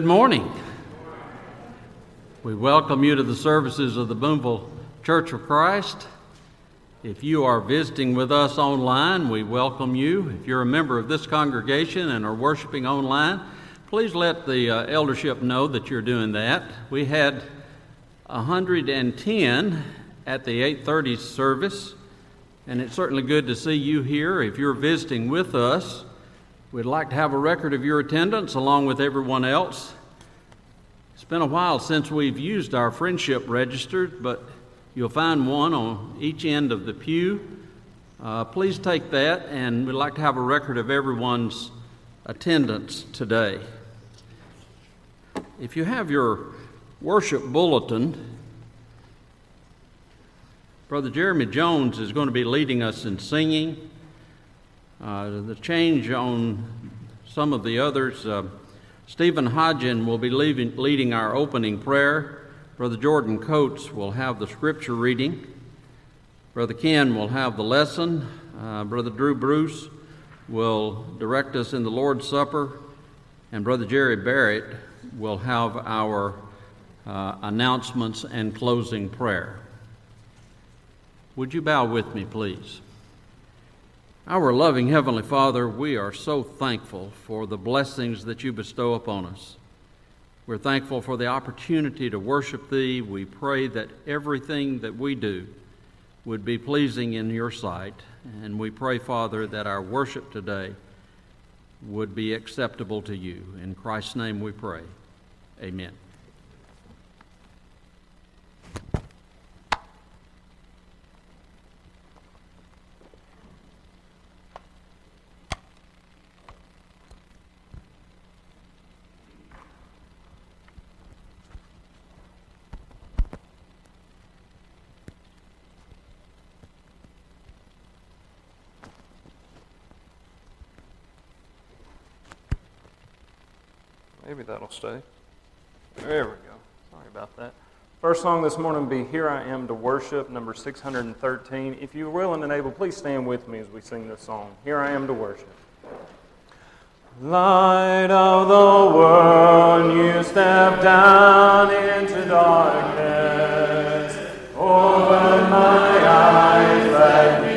Good morning. We welcome you to the services of the Boonville Church of Christ. If you are visiting with us online, we welcome you. If you're a member of this congregation and are worshiping online, please let the uh, eldership know that you're doing that. We had 110 at the 8:30 service, and it's certainly good to see you here. If you're visiting with us, we'd like to have a record of your attendance along with everyone else. It's been a while since we've used our friendship register, but you'll find one on each end of the pew. Uh, please take that, and we'd like to have a record of everyone's attendance today. If you have your worship bulletin, Brother Jeremy Jones is going to be leading us in singing. Uh, the change on some of the others, uh, Stephen Hodgin will be leaving, leading our opening prayer. Brother Jordan Coates will have the scripture reading. Brother Ken will have the lesson. Uh, Brother Drew Bruce will direct us in the Lord's Supper. And Brother Jerry Barrett will have our uh, announcements and closing prayer. Would you bow with me, please? Our loving Heavenly Father, we are so thankful for the blessings that you bestow upon us. We're thankful for the opportunity to worship Thee. We pray that everything that we do would be pleasing in your sight. And we pray, Father, that our worship today would be acceptable to you. In Christ's name we pray. Amen. Maybe that'll stay. There we go. Sorry about that. First song this morning will be Here I Am to Worship, number 613. If you're willing and able, please stand with me as we sing this song. Here I Am to Worship. Light of the world, you step down into darkness. Open my eyes, let me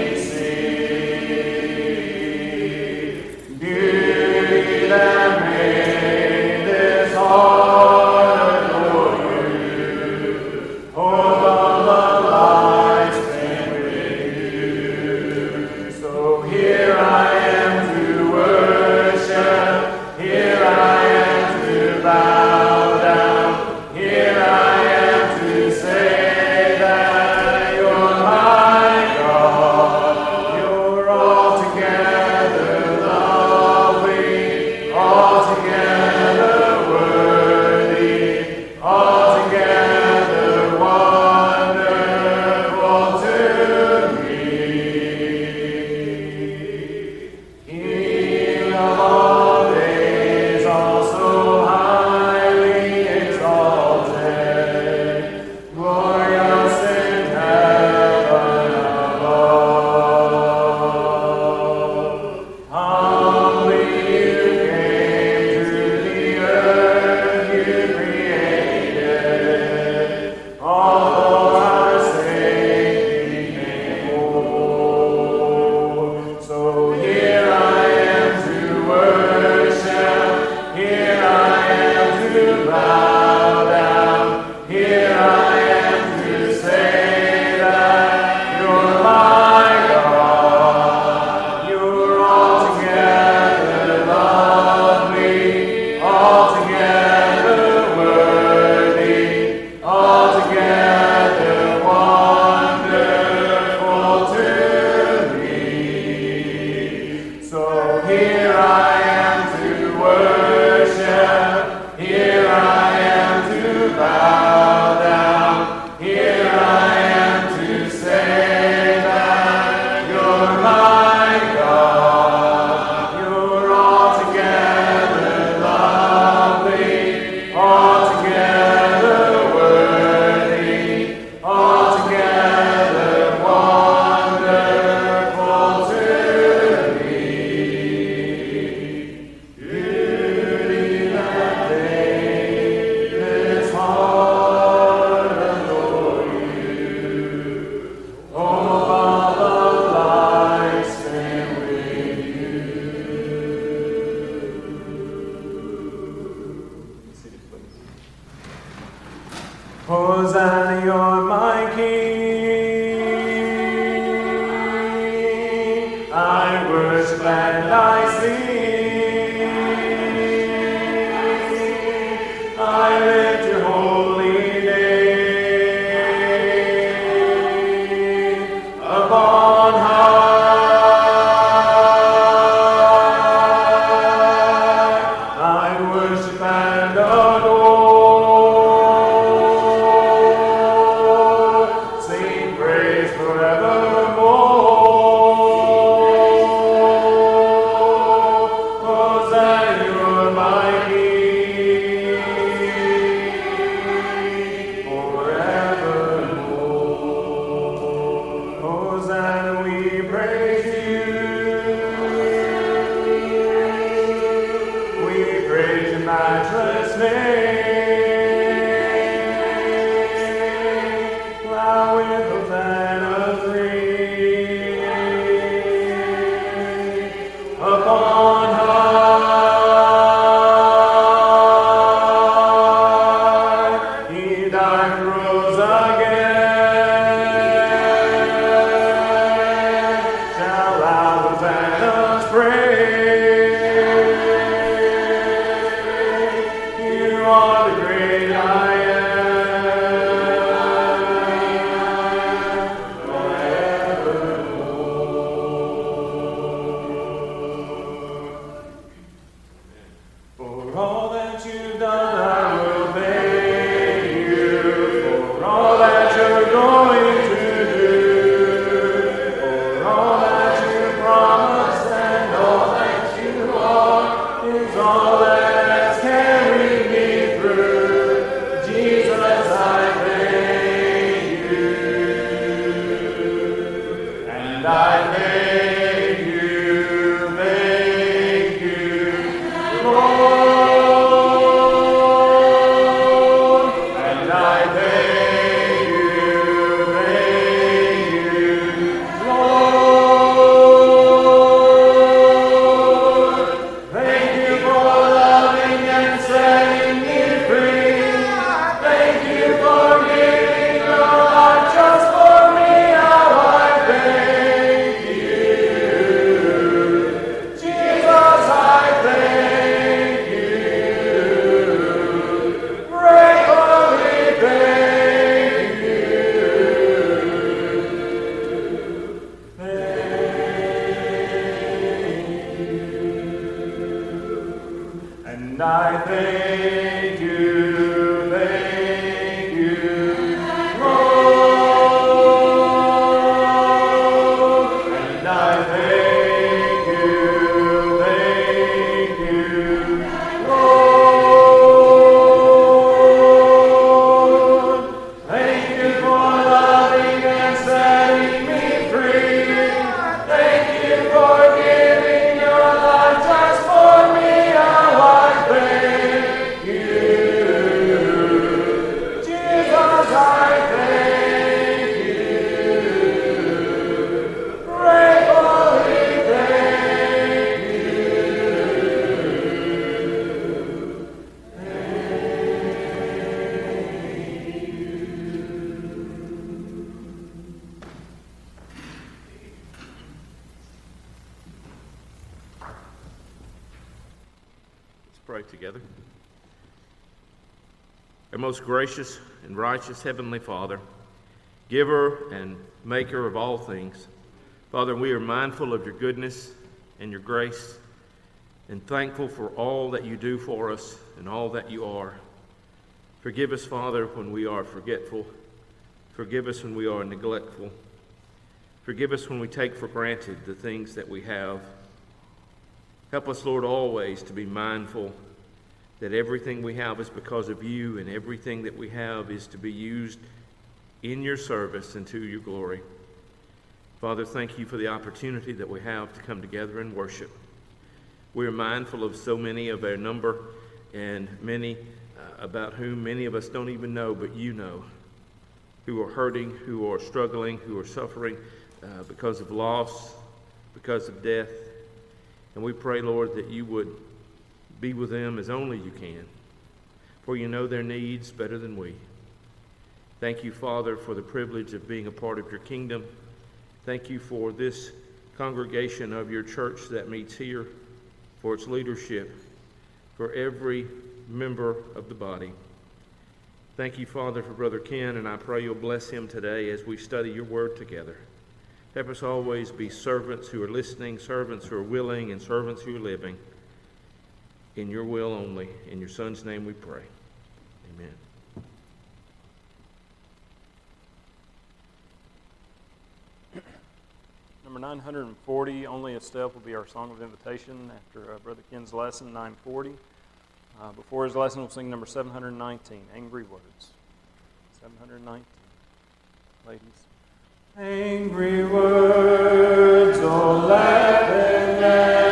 gracious and righteous Heavenly Father, giver and maker of all things, Father, we are mindful of your goodness and your grace and thankful for all that you do for us and all that you are. Forgive us, Father, when we are forgetful. Forgive us when we are neglectful. Forgive us when we take for granted the things that we have. Help us, Lord, always to be mindful that everything we have is because of you, and everything that we have is to be used in your service and to your glory. Father, thank you for the opportunity that we have to come together and worship. We are mindful of so many of our number and many uh, about whom many of us don't even know, but you know, who are hurting, who are struggling, who are suffering uh, because of loss, because of death. And we pray, Lord, that you would be with them as only you can, for you know their needs better than we. Thank you, Father, for the privilege of being a part of your kingdom. Thank you for this congregation of your church that meets here, for its leadership, for every member of the body. Thank you, Father, for Brother Ken, and I pray you'll bless him today as we study your word together. Help us always be servants who are listening, servants who are willing, and servants who are living. In your will only. In your Son's name we pray. Amen. Number 940, Only a Step, will be our song of invitation after uh, Brother Ken's lesson, 940. Uh, before his lesson, we'll sing number 719, Angry Words. 719. Ladies. Angry words, oh, let them never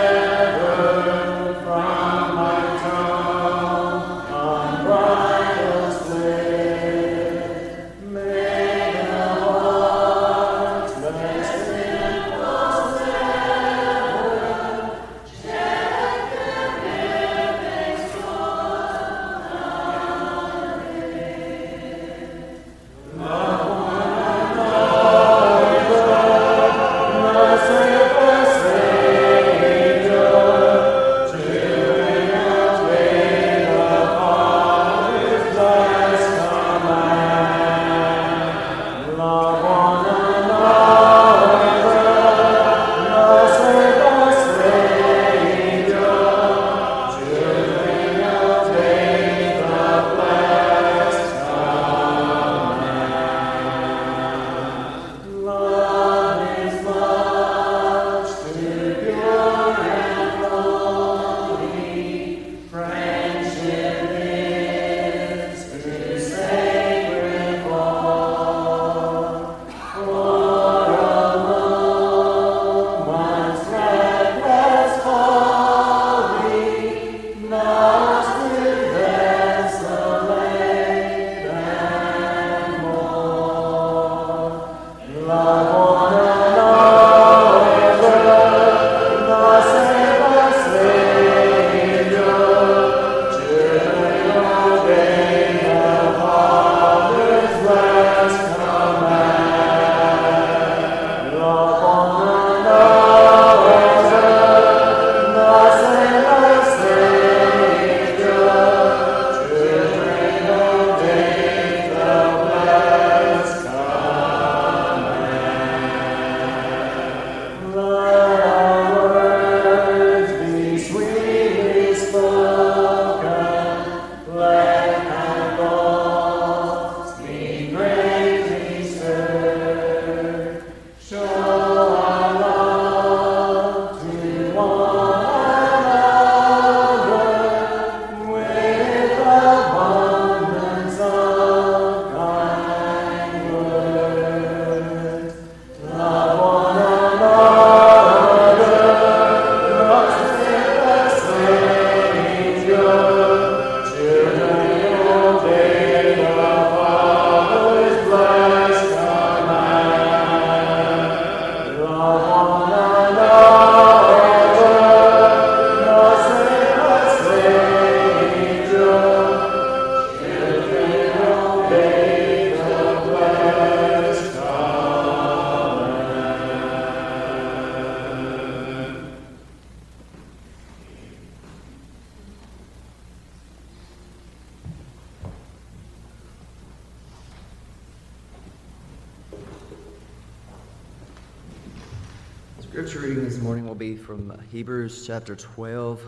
chapter 12,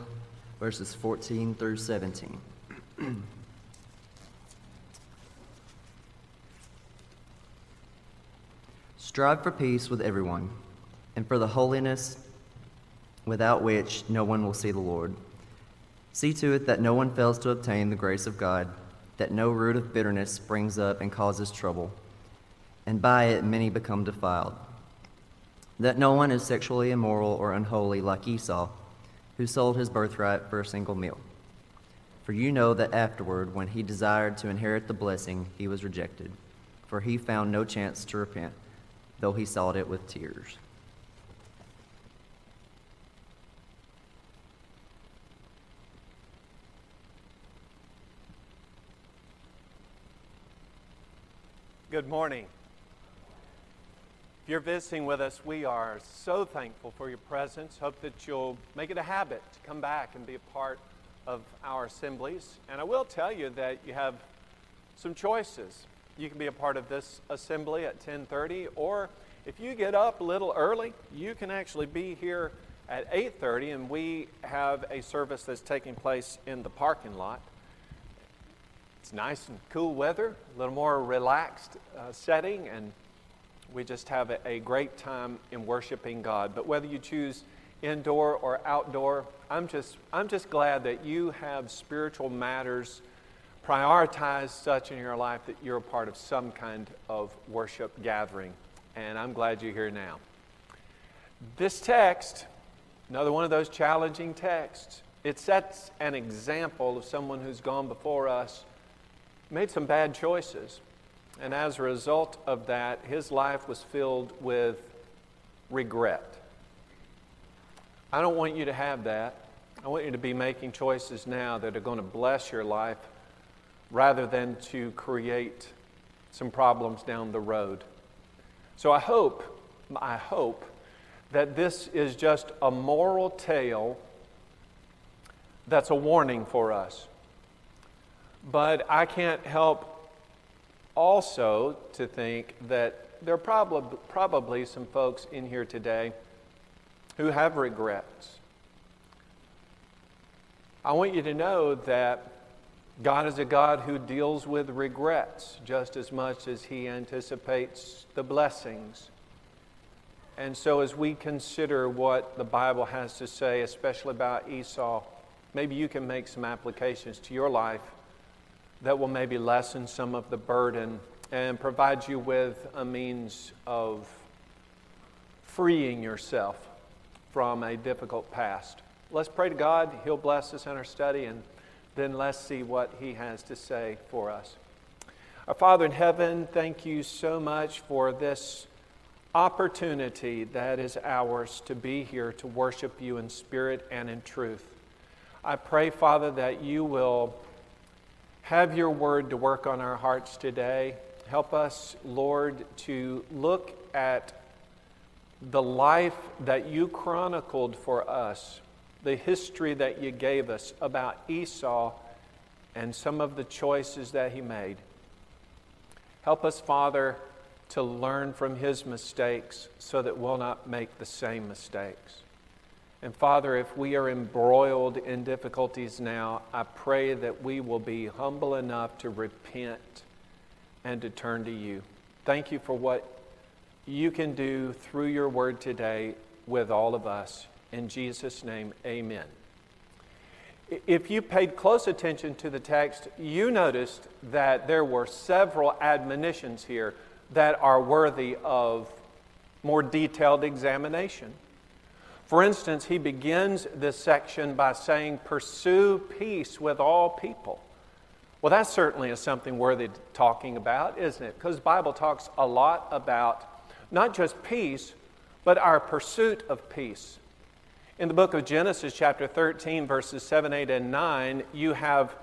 verses 14 through 17. Strive for peace with everyone, and for the holiness without which no one will see the Lord. See to it that no one fails to obtain the grace of God, that no root of bitterness springs up and causes trouble, and by it many become defiled that no one is sexually immoral or unholy like Esau, who sold his birthright for a single meal. For you know that afterward, when he desired to inherit the blessing, he was rejected, for he found no chance to repent, though he sought it with tears. Good morning. If you're visiting with us, we are so thankful for your presence. Hope that you'll make it a habit to come back and be a part of our assemblies. And I will tell you that you have some choices. You can be a part of this assembly at 10:30 or if you get up a little early, you can actually be here at 8:30 and we have a service that's taking place in the parking lot. It's nice and cool weather, a little more relaxed uh, setting and we just have a, great time in worshiping God. But whether you choose indoor or outdoor, I'm just, I'm just glad that you have spiritual matters prioritized such in your life that you're a part of some kind of worship gathering. And I'm glad you're here now. This text, another one of those challenging texts, it sets an example of someone who's gone before us, made some bad choices. And as a result of that, his life was filled with regret. I don't want you to have that. I want you to be making choices now that are going to bless your life rather than to create some problems down the road. So I hope, I hope that this is just a moral tale that's a warning for us. But I can't help also to think that there are prob- probably some folks in here today who have regrets. I want you to know that God is a God who deals with regrets just as much as He anticipates the blessings. And so, as we consider what the Bible has to say, especially about Esau, maybe you can make some applications to your life that will maybe lessen some of the burden and provide you with a means of freeing yourself from a difficult past. Let's pray to God. He'll bless us in our study, and then let's see what He has to say for us. Our Father in heaven, thank you so much for this opportunity that is ours to be here to worship you in spirit and in truth. I pray, Father, that you will have your word to work on our hearts today. Help us, Lord, to look at the life that you chronicled for us, the history that you gave us about Esau and some of the choices that he made. Help us, Father, to learn from his mistakes so that we'll not make the same mistakes. And Father, if we are embroiled in difficulties now, I pray that we will be humble enough to repent and to turn to you. Thank you for what you can do through your word today with all of us. In Jesus' name, amen. If you paid close attention to the text, you noticed that there were several admonitions here that are worthy of more detailed examination. For instance, he begins this section by saying, Pursue peace with all people. Well, that certainly is something worthy talking about, isn't it? Because the Bible talks a lot about not just peace, but our pursuit of peace. In the book of Genesis, chapter 13, verses 7, 8, and 9, you have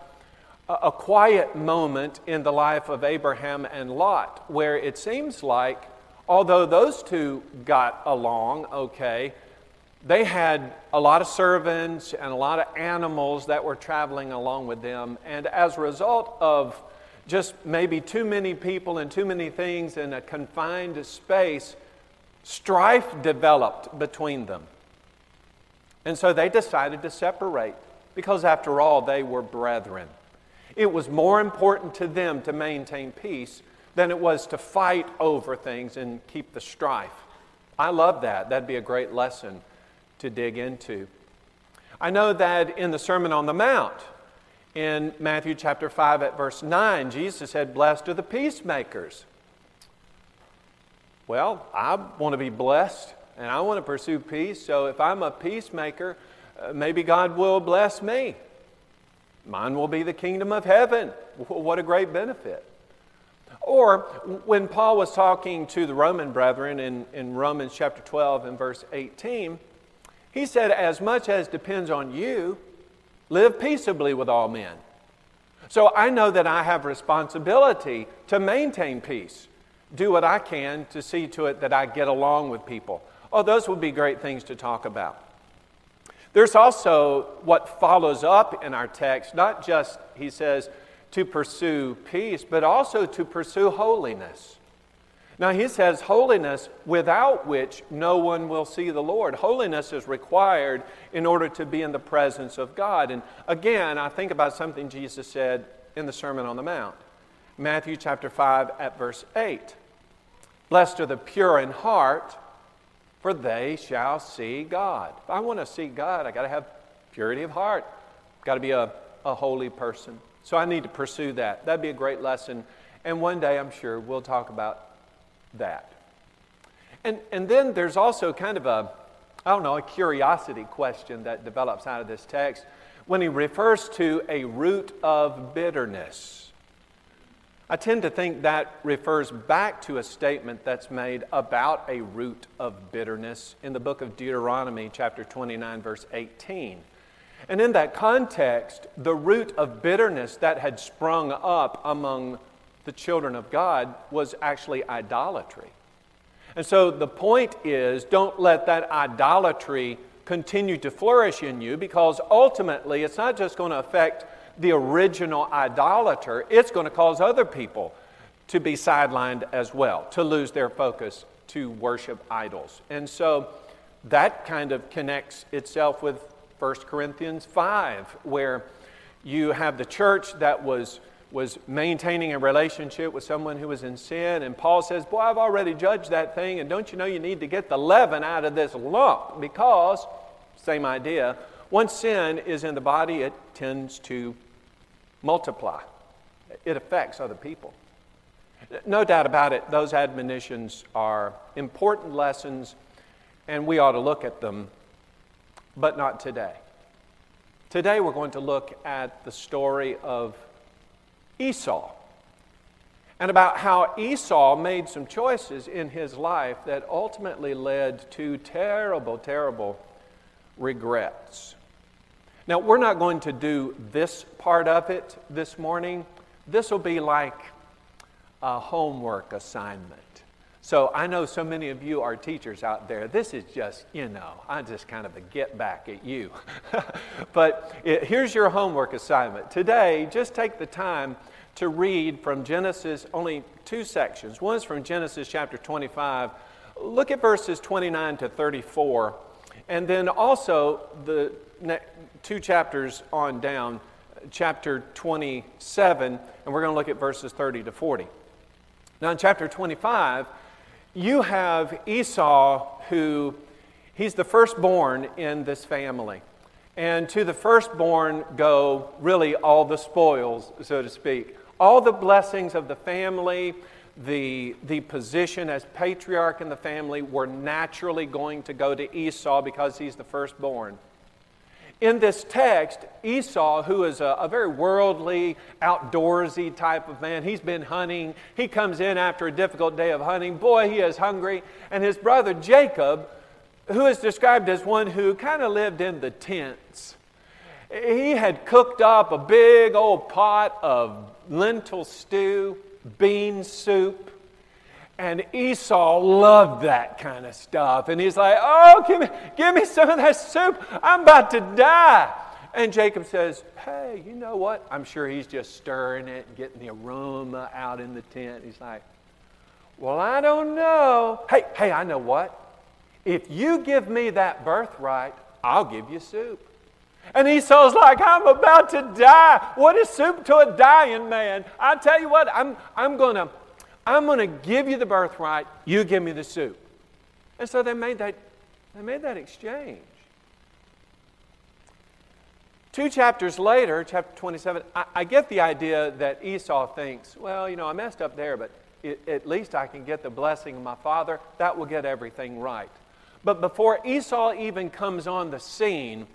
a quiet moment in the life of Abraham and Lot where it seems like, although those two got along okay, they had a lot of servants and a lot of animals that were traveling along with them. And as a result of just maybe too many people and too many things in a confined space, strife developed between them. And so they decided to separate because, after all, they were brethren. It was more important to them to maintain peace than it was to fight over things and keep the strife. I love that. That'd be a great lesson to dig into. I know that in the Sermon on the Mount, in Matthew chapter 5 at verse 9, Jesus said, Blessed are the peacemakers. Well, I want to be blessed and I want to pursue peace, so if I'm a peacemaker, uh, maybe God will bless me. Mine will be the kingdom of heaven. What a great benefit. Or when Paul was talking to the Roman brethren in, in Romans chapter 12 and verse 18, he said, As much as depends on you, live peaceably with all men. So I know that I have responsibility to maintain peace. do what I can to see to it that I get along with people. Oh, those would be great things to talk about. There's also what follows up in our text, not just, he says, to pursue peace, but also to pursue holiness. Now, he says, holiness without which no one will see the Lord. Holiness is required in order to be in the presence of God. And again, I think about something Jesus said in the Sermon on the Mount, Matthew chapter 5 at verse 8. Blessed are the pure in heart, for they shall see God. If I want to see God, I got to have purity of heart. Got to be a, a holy person. So I need to pursue that. That'd be a great lesson. And one day, I'm sure, we'll talk about that. And, and then there's also kind of a, I don't know, a curiosity question that develops out of this text when he refers to a root of bitterness. I tend to think that refers back to a statement that's made about a root of bitterness in the book of Deuteronomy, chapter 29, verse 18. And in that context, the root of bitterness that had sprung up among the children of God was actually idolatry. And so the point is don't let that idolatry continue to flourish in you because ultimately it's not just going to affect the original idolater, it's going to cause other people to be sidelined as well, to lose their focus to worship idols. And so that kind of connects itself with 1 Corinthians 5, where you have the church that was, was maintaining a relationship with someone who was in sin. And Paul says, Boy, I've already judged that thing, and don't you know you need to get the leaven out of this lump? Because, same idea, once sin is in the body, it tends to multiply. It affects other people. No doubt about it, those admonitions are important lessons, and we ought to look at them, but not today. Today, we're going to look at the story of Esau and about how Esau made some choices in his life that ultimately led to terrible, terrible regrets. Now, we're not going to do this part of it this morning. This will be like a homework assignment. So I know so many of you are teachers out there. This is just, you know, I'm just kind of a get back at you. but it, here's your homework assignment. Today, just take the time to read from Genesis, only two sections. One is from Genesis chapter 25. Look at verses 29 to 34. And then also the two chapters on down, chapter 27, and we're going to look at verses 30 to 40. Now, in chapter 25, you have Esau, who he's the firstborn in this family. And to the firstborn go really all the spoils, so to speak. All the blessings of the family, the, the position as patriarch in the family were naturally going to go to Esau because he's the firstborn. In this text, Esau, who is a, a, very worldly, outdoorsy type of man, he's been hunting. He comes in after a difficult day of hunting. Boy, he is hungry. And his brother Jacob, who is described as one who kind of lived in the tents, he had cooked up a big old pot of lentil stew, bean soup, and Esau loved that kind of stuff. And he's like, Oh, give me, give me some of that soup. I'm about to die. And Jacob says, Hey, you know what? I'm sure he's just stirring it and getting the aroma out in the tent. He's like, Well, I don't know. Hey, hey, I know what? If you give me that birthright, I'll give you soup. And Esau's like, I'm about to die. What is soup to a dying man? I tell you what, I'm, I'm going to I'm going to give you the birthright, you give me the soup. And so they made that, they made that exchange. Two chapters later, chapter 27, I, I get the idea that Esau thinks, well, you know, I messed up there, but it, at least I can get the blessing of my father. That will get everything right. But before Esau even comes on the scene,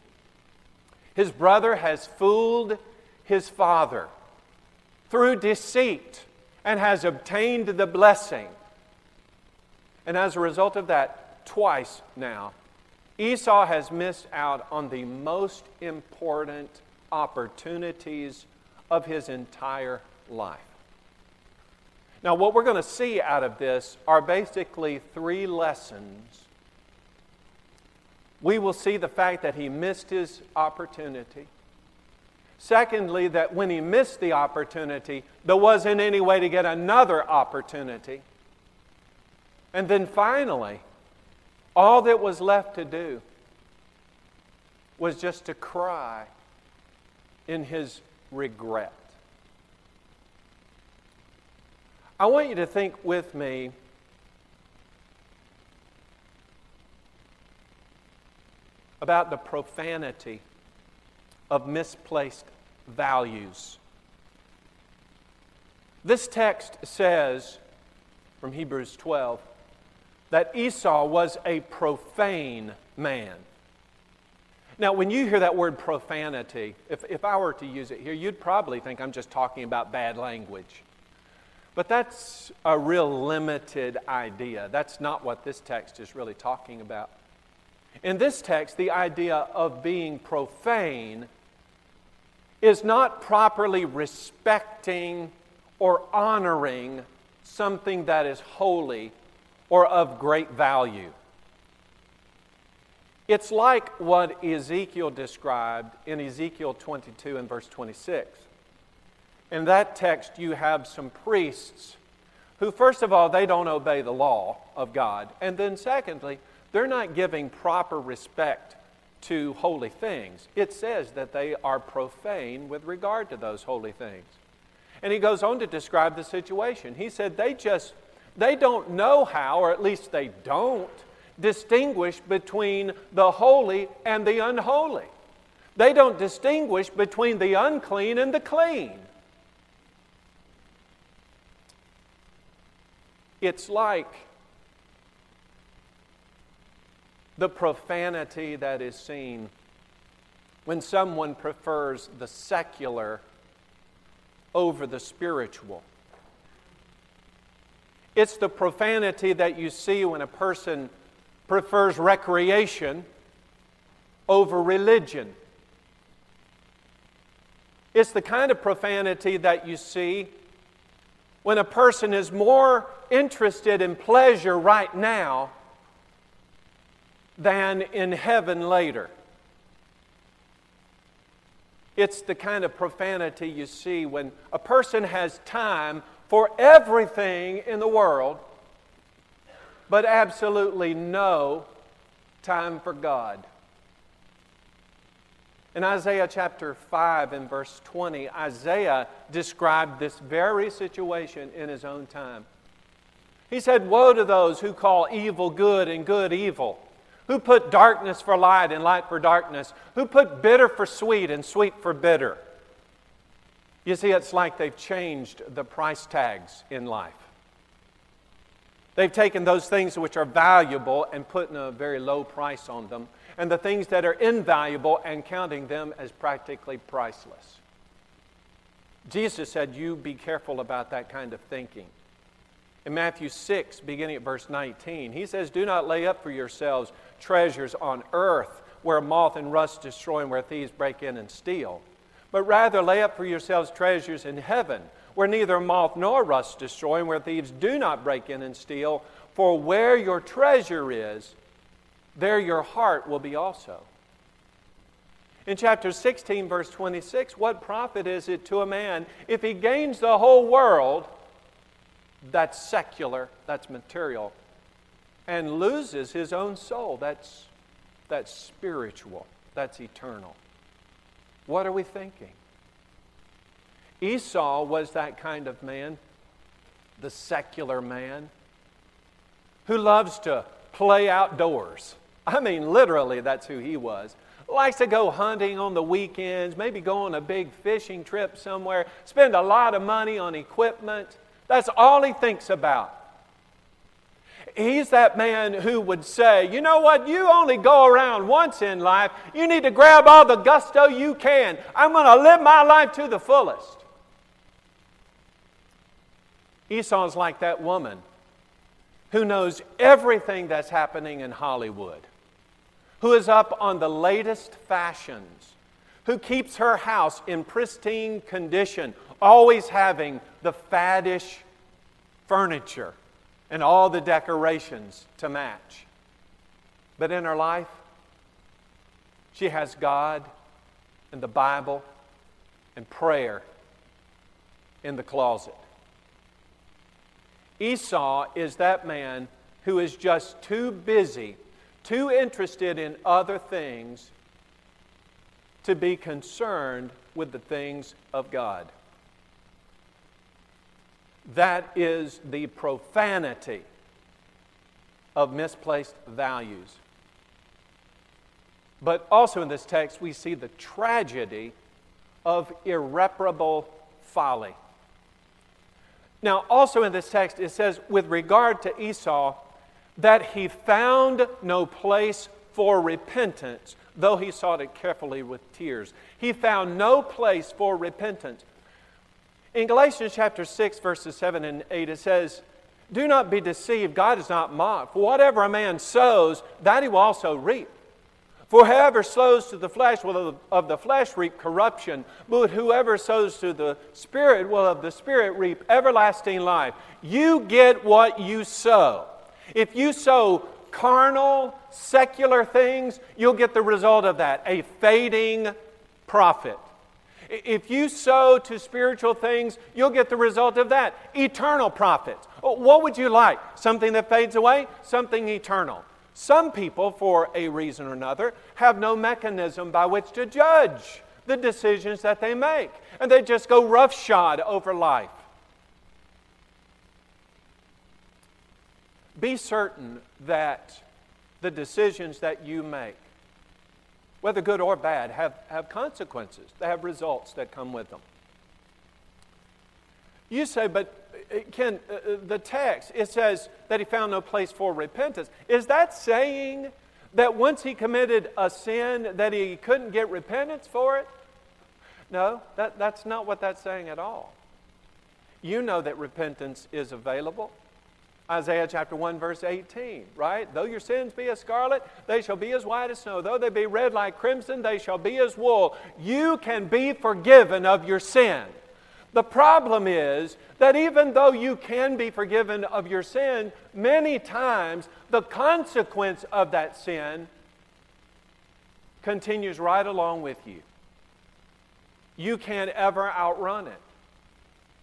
his brother has fooled his father through deceit and has obtained the blessing. And as a result of that, twice now, Esau has missed out on the most important opportunities of his entire life. Now, what we're going to see out of this are basically three lessons. We will see the fact that he missed his opportunity. Secondly, that when he missed the opportunity, there wasn't any way to get another opportunity. And then finally, all that was left to do was just to cry in his regret. I want you to think with me about the profanity of misplaced values. This text says from Hebrews 12 that Esau was a profane man. Now, when you hear that word profanity, if, if I were to use it here, you'd probably think I'm just talking about bad language. But that's a real limited idea. That's not what this text is really talking about. In this text, the idea of being profane is not properly respecting or honoring something that is holy or of great value. It's like what Ezekiel described in Ezekiel 22 and verse 26. In that text, you have some priests who, first of all, they don't obey the law of God. And then, secondly, they're not giving proper respect to holy things. It says that they are profane with regard to those holy things. And he goes on to describe the situation. He said they just, they don't know how, or at least they don't, distinguish between the holy and the unholy. They don't distinguish between the unclean and the clean. It's like the profanity that is seen when someone prefers the secular over the spiritual. It's the profanity that you see when a person prefers recreation over religion. It's the kind of profanity that you see when a person is more interested in pleasure right now than in heaven later. It's the kind of profanity you see when a person has time for everything in the world, but absolutely no time for God. In Isaiah chapter 5 and verse 20, Isaiah described this very situation in his own time. He said, Woe to those who call evil good and good evil, who put darkness for light and light for darkness, who put bitter for sweet and sweet for bitter. You see, it's like they've changed the price tags in life. They've taken those things which are valuable and put a very low price on them and the things that are invaluable and counting them as practically priceless. Jesus said, You be careful about that kind of thinking. In Matthew 6, beginning at verse 19, he says, Do not lay up for yourselves treasures on earth where moth and rust destroy and where thieves break in and steal, but rather lay up for yourselves treasures in heaven where neither moth nor rust destroy and where thieves do not break in and steal. For where your treasure is, there your heart will be also. In chapter 16, verse 26, what profit is it to a man if he gains the whole world, that's secular, that's material, and loses his own soul, that's, that's spiritual, that's eternal? What are we thinking? Esau was that kind of man, the secular man, who loves to play outdoors. I mean, literally, that's who he was. Likes to go hunting on the weekends, maybe go on a big fishing trip somewhere, spend a lot of money on equipment. That's all he thinks about. He's that man who would say, You know what? You only go around once in life. You need to grab all the gusto you can. I'm going to live my life to the fullest. Esau's like that woman who knows everything that's happening in Hollywood who is up on the latest fashions, who keeps her house in pristine condition, always having the faddish furniture and all the decorations to match. But in her life, she has God and the Bible and prayer in the closet. Esau is that man who is just too busy, too interested in other things to be concerned with the things of God. That is the profanity of misplaced values. But also in this text, we see the tragedy of irreparable folly. Now, also in this text, it says, with regard to Esau, that he found no place for repentance, though he sought it carefully with tears. He found no place for repentance. In Galatians chapter 6, verses 7 and 8, it says, Do not be deceived, God is not mocked. For whatever a man sows, that he will also reap. For whoever sows to the flesh will of the flesh reap corruption, but whoever sows to the Spirit will of the Spirit reap everlasting life. You get what you sow. If you sow carnal, secular things, you'll get the result of that a fading profit. If you sow to spiritual things, you'll get the result of that eternal profits. Oh, what would you like? Something that fades away? Something eternal. Some people, for a reason or another, have no mechanism by which to judge the decisions that they make, and they just go roughshod over life. Be certain that the decisions that you make whether good or bad, have, have consequences. They have results that come with them. You say, but uh, Ken, uh, uh, the text, it says that he found no place for repentance. Is that saying that once he committed a sin that he couldn't get repentance for it? No, that, that's not what that's saying at all. You know that repentance is available. Isaiah chapter 1, verse 18, right? Though your sins be as scarlet, they shall be as white as snow. Though they be red like crimson, they shall be as wool. You can be forgiven of your sin. The problem is that even though you can be forgiven of your sin, many times the consequence of that sin continues right along with you. You can't ever outrun it,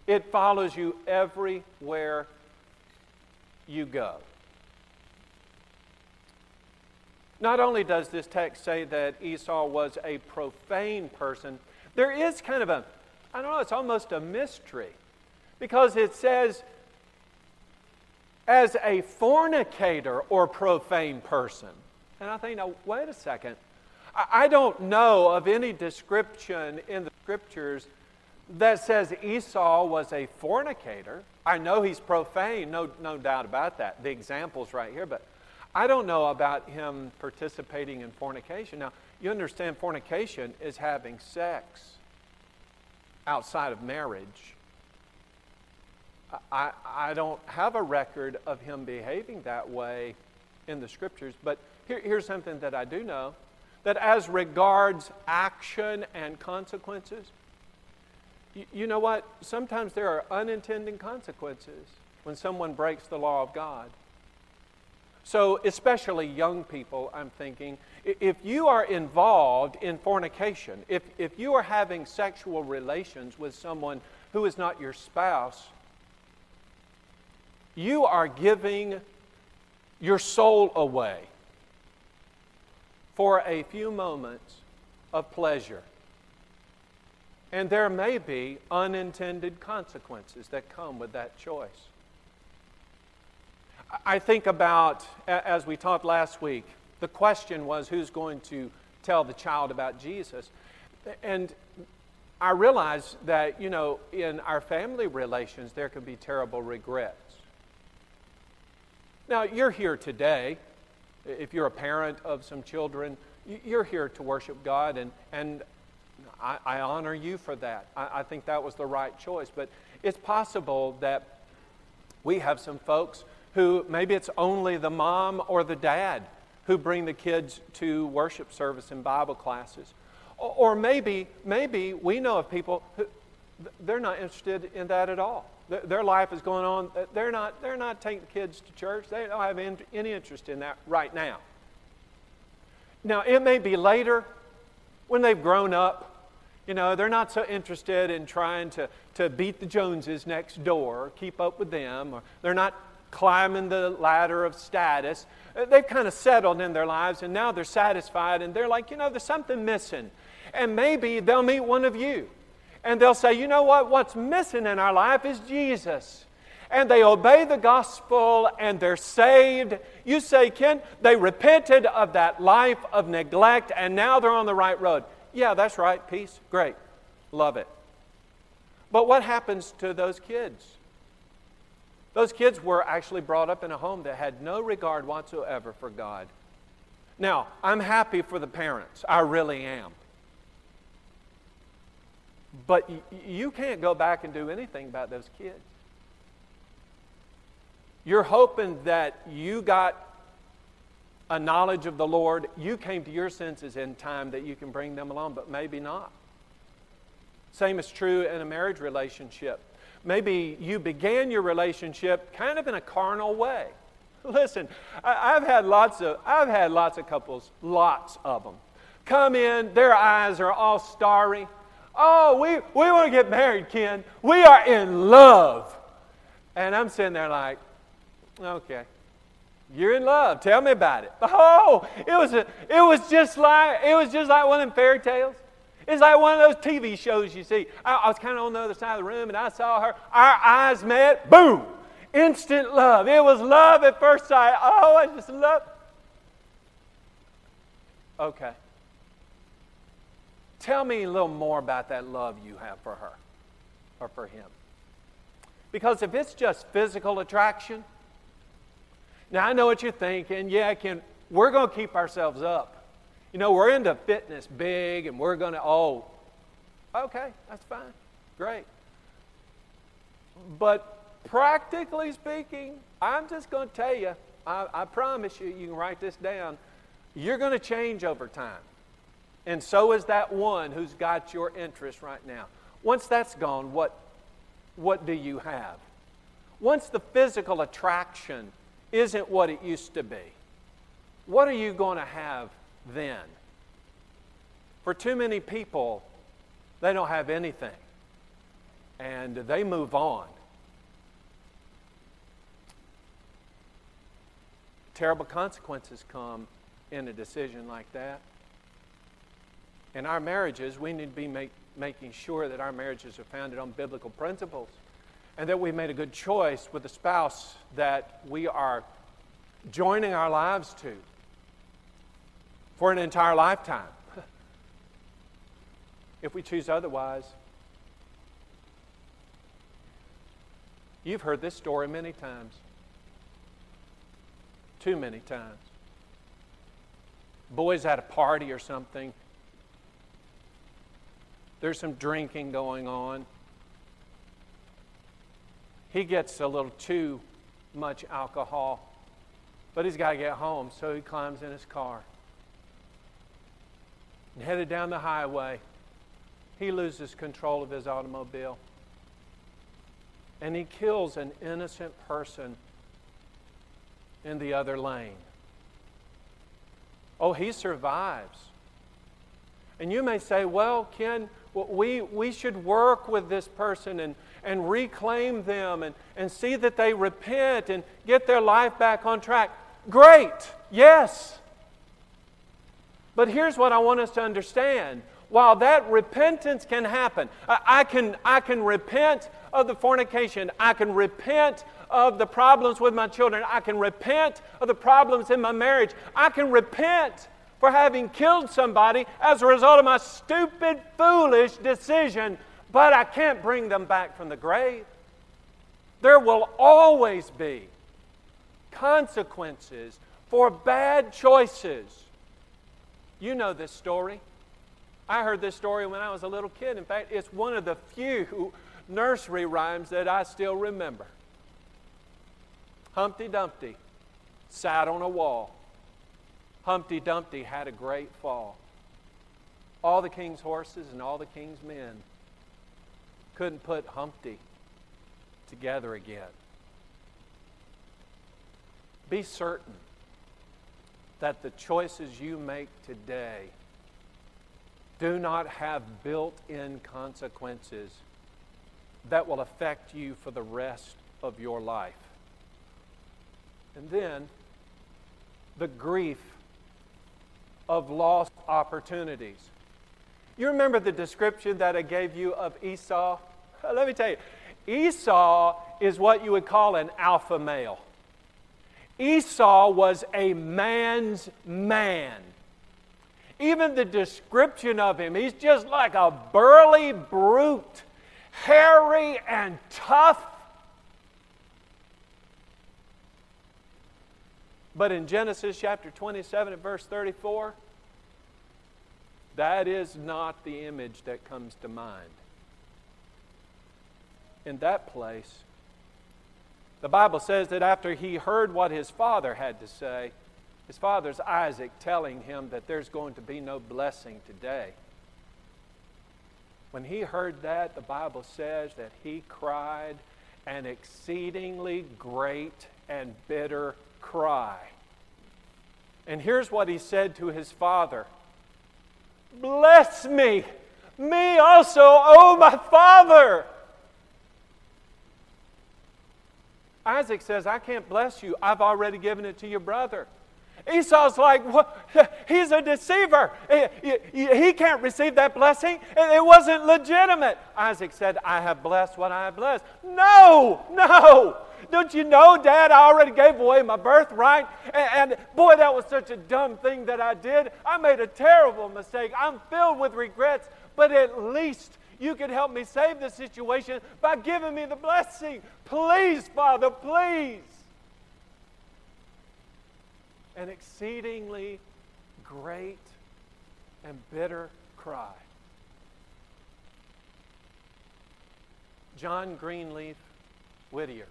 it follows you everywhere you go. Not only does this text say that Esau was a profane person, there is kind of a, I don't know, it's almost a mystery. Because it says, as a fornicator or profane person. And I think, now, wait a second. I don't know of any description in the scriptures that says Esau was a fornicator. I know he's profane, no, no doubt about that. The example's right here, but I don't know about him participating in fornication. Now, you understand fornication is having sex outside of marriage. I, I don't have a record of him behaving that way in the scriptures, but here, here's something that I do know that as regards action and consequences, you know what? Sometimes there are unintended consequences when someone breaks the law of God. So, especially young people, I'm thinking, if you are involved in fornication, if, if you are having sexual relations with someone who is not your spouse, you are giving your soul away for a few moments of pleasure. And there may be unintended consequences that come with that choice. I think about, as we talked last week, the question was who's going to tell the child about Jesus? And I realize that, you know, in our family relations, there can be terrible regrets. Now, you're here today. If you're a parent of some children, you're here to worship God, and, and I, I honor you for that. I, I think that was the right choice. But it's possible that we have some folks who maybe it's only the mom or the dad who bring the kids to worship service and Bible classes. Or, or maybe, maybe we know of people who, they're not interested in that at all. Their life is going on. They're not, they're not taking kids to church. They don't have any interest in that right now. Now, it may be later when they've grown up. You know, they're not so interested in trying to, to beat the Joneses next door, or keep up with them, or they're not climbing the ladder of status. Uh, they've kind of settled in their lives and now they're satisfied and they're like, you know, there's something missing. And maybe they'll meet one of you and they'll say, you know what? What's missing in our life is Jesus. And they obey the gospel and they're saved. You say, Ken, they repented of that life of neglect and now they're on the right road. Yeah, that's right. Peace. Great. Love it. But what happens to those kids? Those kids were actually brought up in a home that had no regard whatsoever for God. Now, I'm happy for the parents. I really am. But you can't go back and do anything about those kids. You're hoping that you got a knowledge of the Lord, you came to your senses in time that you can bring them along, but maybe not. Same is true in a marriage relationship. Maybe you began your relationship kind of in a carnal way. Listen, I, have had lots of I've had lots of couples, lots of them, come in. Their eyes are all starry. Oh, we, we want to get married, Ken. We are in love. And I'm sitting there like, okay, you're in love. Tell me about it. Oh, it was, a, it was just like it was just like one of them fairy tales. It's like one of those TV shows you see. I, I was kind of on the other side of the room and I saw her. Our eyes met. Boom! Instant love. It was love at first sight. Oh, I just love. Okay. Tell me a little more about that love you have for her or for him. Because if it's just physical attraction, now I know what you're thinking. Yeah, Ken we're going to keep ourselves up. You know, we're into fitness big and we're going to, oh, okay, that's fine. Great. But practically speaking, I'm just going to tell you, I, I promise you, you can write this down, you're going to change over time. And so is that one who's got your interest right now. Once that's gone, what, what do you have? Once the physical attraction isn't what it used to be, what are you going to have then? For too many people, they don't have anything and they move on. Terrible consequences come in a decision like that in our marriages, we need to be make, making sure that our marriages are founded on biblical principles and that we made a good choice with the spouse that we are joining our lives to for an entire lifetime. if we choose otherwise, you've heard this story many times, too many times. Boys at a party or something there's some drinking going on. He gets a little too much alcohol, but he's got to get home, so he climbs in his car. And headed down the highway, he loses control of his automobile. And he kills an innocent person in the other lane. Oh, he survives. And you may say, well, Ken, we, we should work with this person and, and reclaim them and, and see that they repent and get their life back on track. Great, yes. But here's what I want us to understand. While that repentance can happen, I, I, can, I can repent of the fornication, I can repent of the problems with my children, I can repent of the problems in my marriage, I can repent for having killed somebody as a result of my stupid, foolish decision, but I can't bring them back from the grave. There will always be consequences for bad choices. You know this story. I heard this story when I was a little kid. In fact, it's one of the few nursery rhymes that I still remember. Humpty Dumpty sat on a wall Humpty Dumpty had a great fall. All the king's horses and all the king's men couldn't put Humpty together again. Be certain that the choices you make today do not have built in consequences that will affect you for the rest of your life. And then the grief of lost opportunities. You remember the description that I gave you of Esau? Uh, let me tell you, Esau is what you would call an alpha male. Esau was a man's man. Even the description of him, he's just like a burly brute, hairy and tough. But in Genesis chapter 27 and verse 34, that is not the image that comes to mind. In that place, the Bible says that after he heard what his father had to say, his father's Isaac telling him that there's going to be no blessing today. When he heard that, the Bible says that he cried an exceedingly great and bitter cry. And here's what he said to his father Bless me, me also, oh my father. Isaac says, I can't bless you. I've already given it to your brother. Esau's like, he's a deceiver. He can't receive that blessing. It wasn't legitimate. Isaac said, I have blessed what I have blessed. No, no. Don't you know, Dad, I already gave away my birthright? And, and boy, that was such a dumb thing that I did. I made a terrible mistake. I'm filled with regrets, but at least you can help me save the situation by giving me the blessing. Please, Father, please an exceedingly great and bitter cry. John Greenleaf Whittier.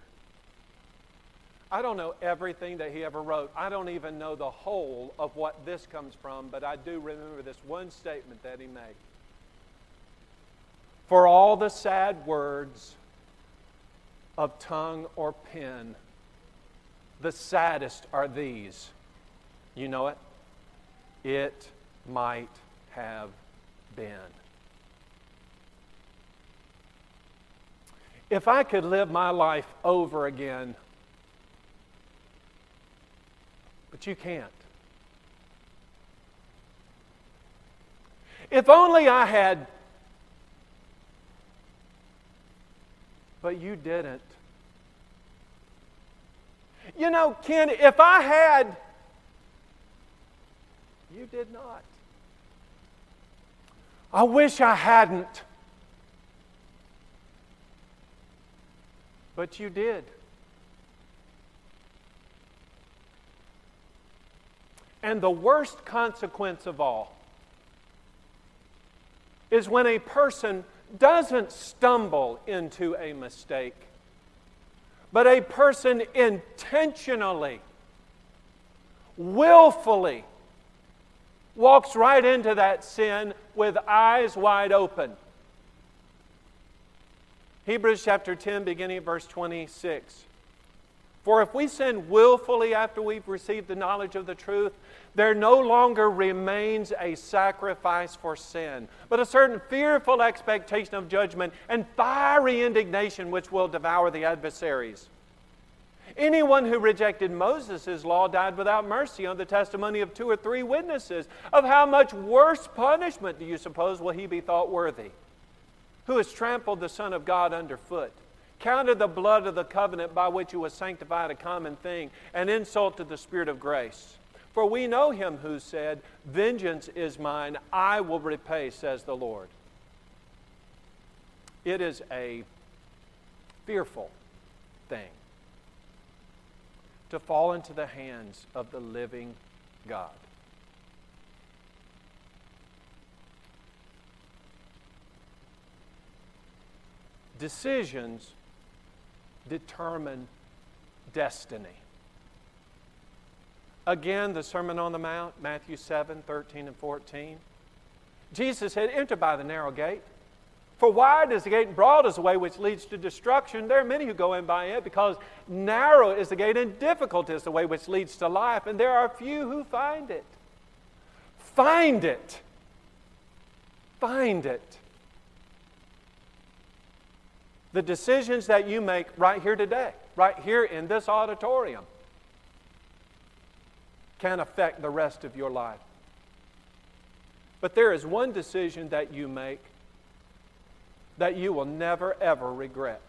I don't know everything that he ever wrote. I don't even know the whole of what this comes from, but I do remember this one statement that he made. For all the sad words of tongue or pen, the saddest are these you know it? It might have been. If I could live my life over again, but you can't. If only I had, but you didn't. You know, Ken, if I had you did not. I wish I hadn't. But you did. And the worst consequence of all is when a person doesn't stumble into a mistake, but a person intentionally, willfully, walks right into that sin with eyes wide open. Hebrews chapter 10, beginning at verse 26. For if we sin willfully after we've received the knowledge of the truth, there no longer remains a sacrifice for sin, but a certain fearful expectation of judgment and fiery indignation which will devour the adversaries. Anyone who rejected Moses' law died without mercy on the testimony of two or three witnesses. Of how much worse punishment do you suppose will he be thought worthy? Who has trampled the Son of God underfoot, counted the blood of the covenant by which he was sanctified a common thing, and insulted the Spirit of grace? For we know him who said, Vengeance is mine, I will repay, says the Lord. It is a fearful thing to fall into the hands of the living God. Decisions determine destiny. Again, the Sermon on the Mount, Matthew 7 13 and 14. Jesus said, Enter by the narrow gate. For wide is the gate and broad is the way which leads to destruction. There are many who go in by it because narrow is the gate and difficult is the way which leads to life, and there are few who find it. Find it. Find it. The decisions that you make right here today, right here in this auditorium, can affect the rest of your life. But there is one decision that you make that you will never, ever regret.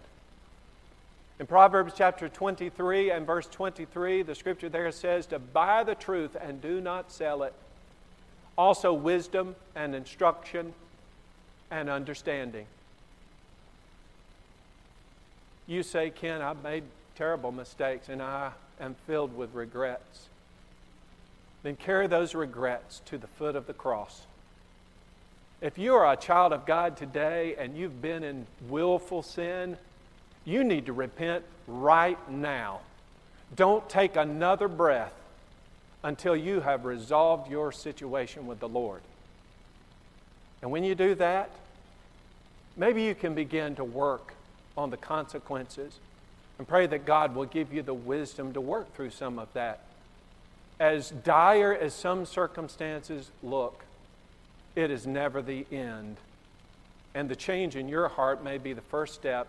In Proverbs chapter 23 and verse 23, the scripture there says to buy the truth and do not sell it. Also, wisdom and instruction and understanding. You say, Ken, I've made terrible mistakes and I am filled with regrets. Then carry those regrets to the foot of the cross. If you are a child of God today and you've been in willful sin, you need to repent right now. Don't take another breath until you have resolved your situation with the Lord. And when you do that, maybe you can begin to work on the consequences and pray that God will give you the wisdom to work through some of that. As dire as some circumstances look, it is never the end. And the change in your heart may be the first step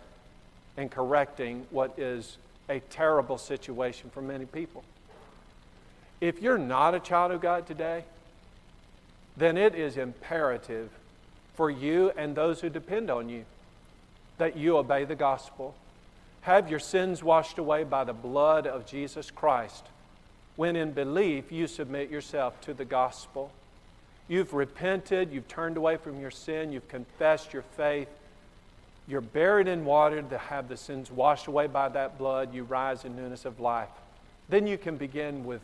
in correcting what is a terrible situation for many people. If you're not a child of God today, then it is imperative for you and those who depend on you that you obey the gospel. Have your sins washed away by the blood of Jesus Christ when in belief you submit yourself to the gospel. You've repented, you've turned away from your sin, you've confessed your faith. You're buried in water to have the sins washed away by that blood. You rise in newness of life. Then you can begin with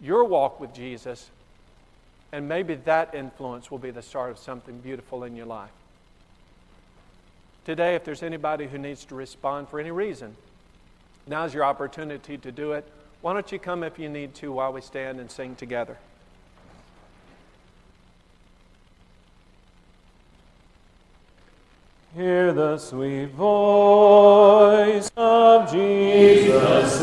your walk with Jesus, and maybe that influence will be the start of something beautiful in your life. Today, if there's anybody who needs to respond for any reason, now's your opportunity to do it. Why don't you come if you need to while we stand and sing together? Hear the sweet voice of Jesus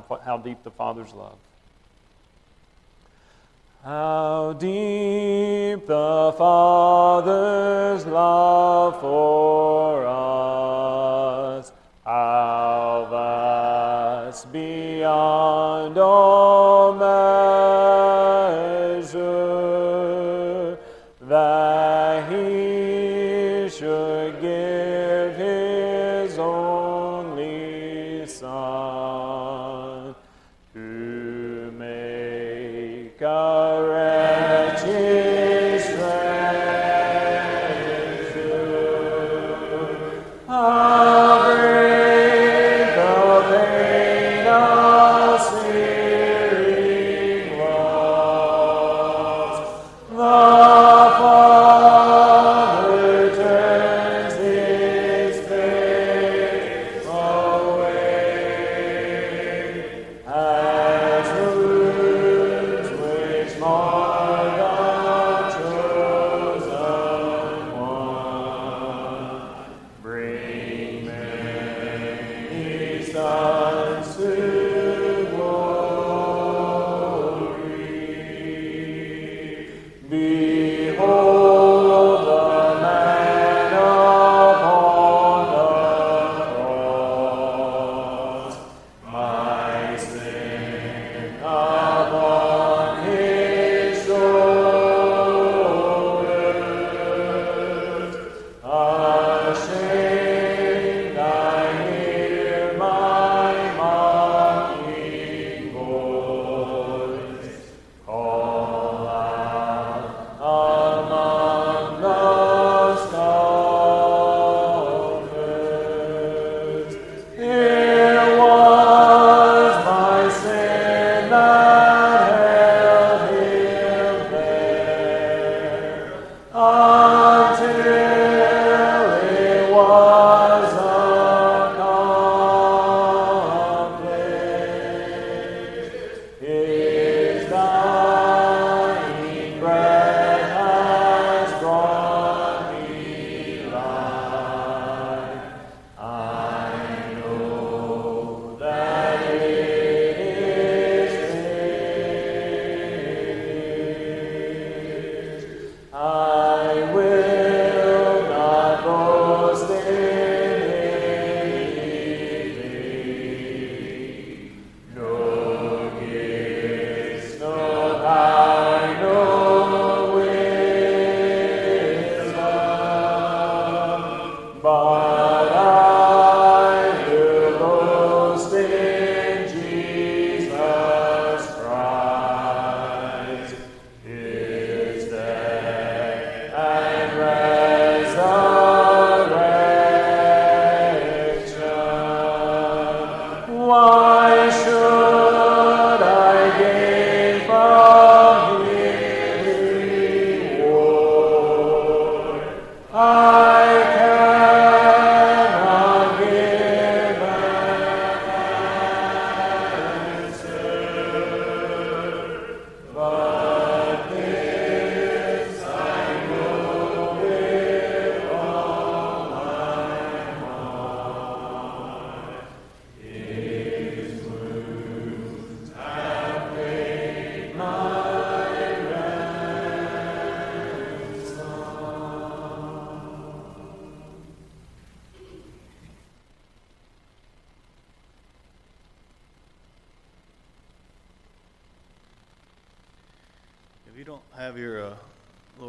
How, how Deep the Father's Love.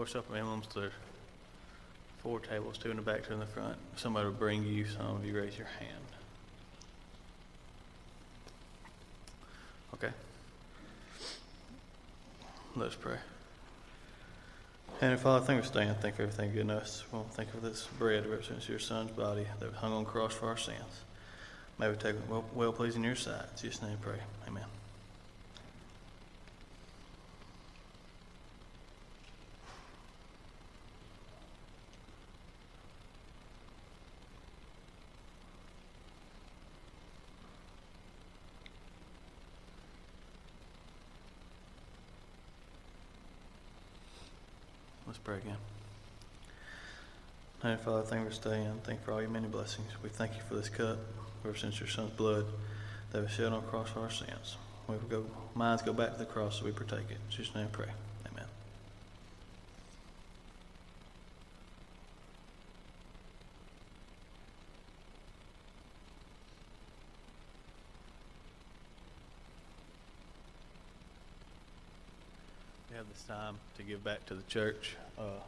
Supper emblems, there's four tables, two in the back, two in the front. Somebody will bring you some, if you raise your hand. Okay. Let's pray. Heavenly Father, thank you for staying. Thank you for everything you've given us. Well, thank you for this bread that represents your Son's body that hung on the cross for our sins. May we take it well, well pleasing in your sight. In Jesus' name we pray. Amen. Let's pray again. Heavenly Father, thank you for staying. Thank you for all your many blessings. We thank you for this cup, ever since your Son's blood that was shed on the cross for our sins. We go, minds go back to the cross so we partake it. In Jesus' name we pray. Amen. We have this time to give back to the church. Uh,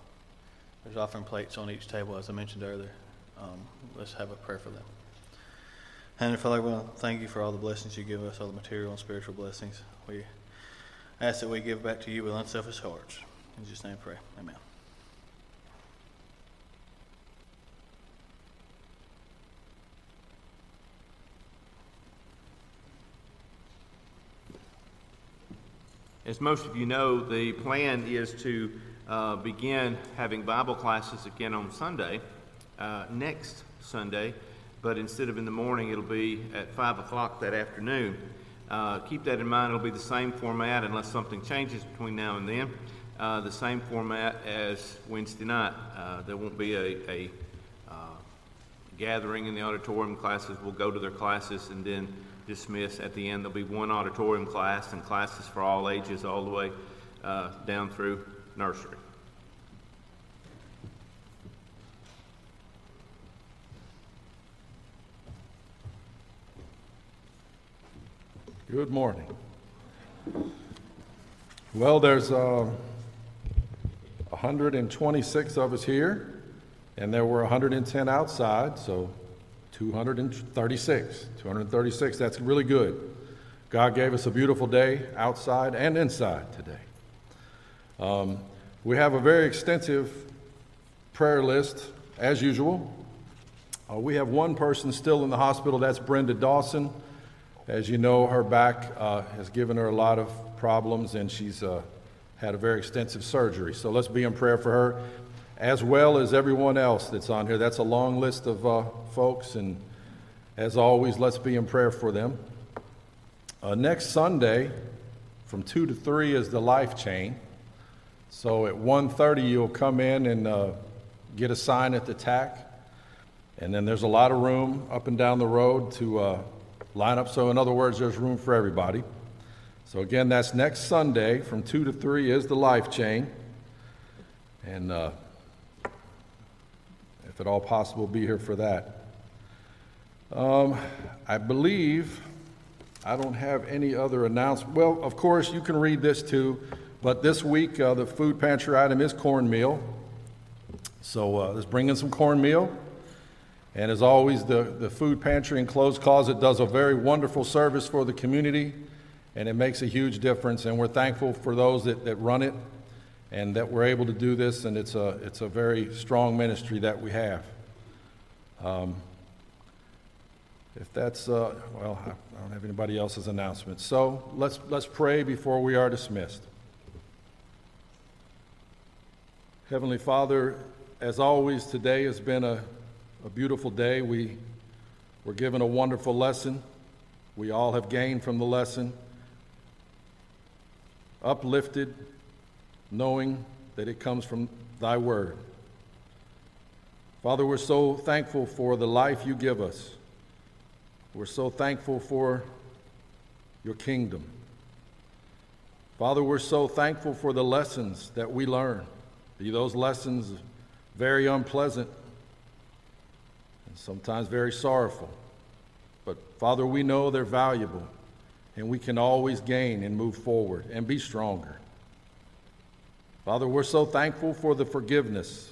there's offering plates on each table, as I mentioned earlier. Um, let's have a prayer for them. Heavenly Father, we want to thank you for all the blessings you give us, all the material and spiritual blessings. We ask that we give back to you with unselfish hearts. In Jesus' name, I pray. Amen. As most of you know, the plan is to uh, begin having Bible classes again on Sunday, uh, next Sunday, but instead of in the morning, it'll be at 5 o'clock that afternoon. Uh, keep that in mind, it'll be the same format unless something changes between now and then. Uh, the same format as Wednesday night. Uh, there won't be a, a uh, gathering in the auditorium. Classes will go to their classes and then dismiss. At the end, there'll be one auditorium class and classes for all ages all the way uh, down through nursery. Good morning. Well, there's uh, 126 of us here, and there were 110 outside, so 236. 236, that's really good. God gave us a beautiful day outside and inside today. Um, we have a very extensive prayer list, as usual. Uh, we have one person still in the hospital, that's Brenda Dawson. As you know, her back uh, has given her a lot of problems, and she's uh, had a very extensive surgery. So let's be in prayer for her, as well as everyone else that's on here. That's a long list of uh, folks, and as always, let's be in prayer for them. Uh, next Sunday, from two to three, is the life chain. So at 1.30, you'll come in and uh, get a sign at the tack, and then there's a lot of room up and down the road to uh, line up. So, in other words, there's room for everybody. So, again, that's next Sunday from 2 to 3 is the life chain. And uh, if at all possible, be here for that. Um, I believe I don't have any other announcement. Well, of course, you can read this too, but this week uh, the food pantry item is cornmeal. So uh, let's bring in some cornmeal. And as always, the, the food pantry and clothes closet does a very wonderful service for the community, and it makes a huge difference. And we're thankful for those that, that run it and that we're able to do this, and it's a, it's a very strong ministry that we have. Um, if that's, uh, well, I don't have anybody else's announcements. So let's, let's pray before we are dismissed. Heavenly Father, as always, today has been a a beautiful day. We were given a wonderful lesson. We all have gained from the lesson, uplifted, knowing that it comes from Thy Word. Father, we're so thankful for the life you give us. We're so thankful for your kingdom. Father, we're so thankful for the lessons that we learn. Be those lessons very unpleasant, and sometimes very sorrowful. But Father, we know they're valuable, and we can always gain and move forward and be stronger. Father, we're so thankful for the forgiveness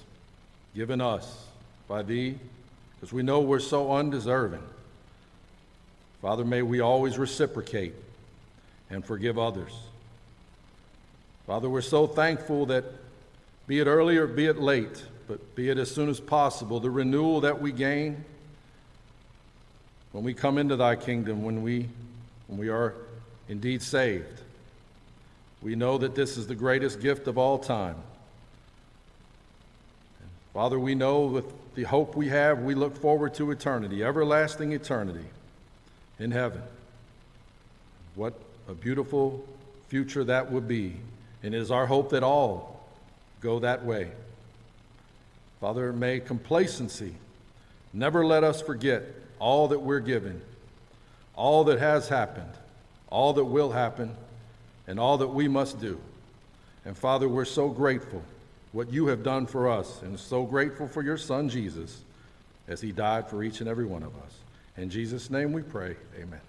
given us by Thee, because we know we're so undeserving. Father, may we always reciprocate and forgive others. Father, we're so thankful that be it early or be it late, but be it as soon as possible, the renewal that we gain when we come into thy kingdom, when we, when we are indeed saved. We know that this is the greatest gift of all time. Father, we know with the hope we have, we look forward to eternity, everlasting eternity in heaven. What a beautiful future that would be. And it is our hope that all go that way. Father, may complacency never let us forget all that we're given, all that has happened, all that will happen, and all that we must do. And Father, we're so grateful what you have done for us, and so grateful for your Son Jesus as he died for each and every one of us. In Jesus' name we pray, amen.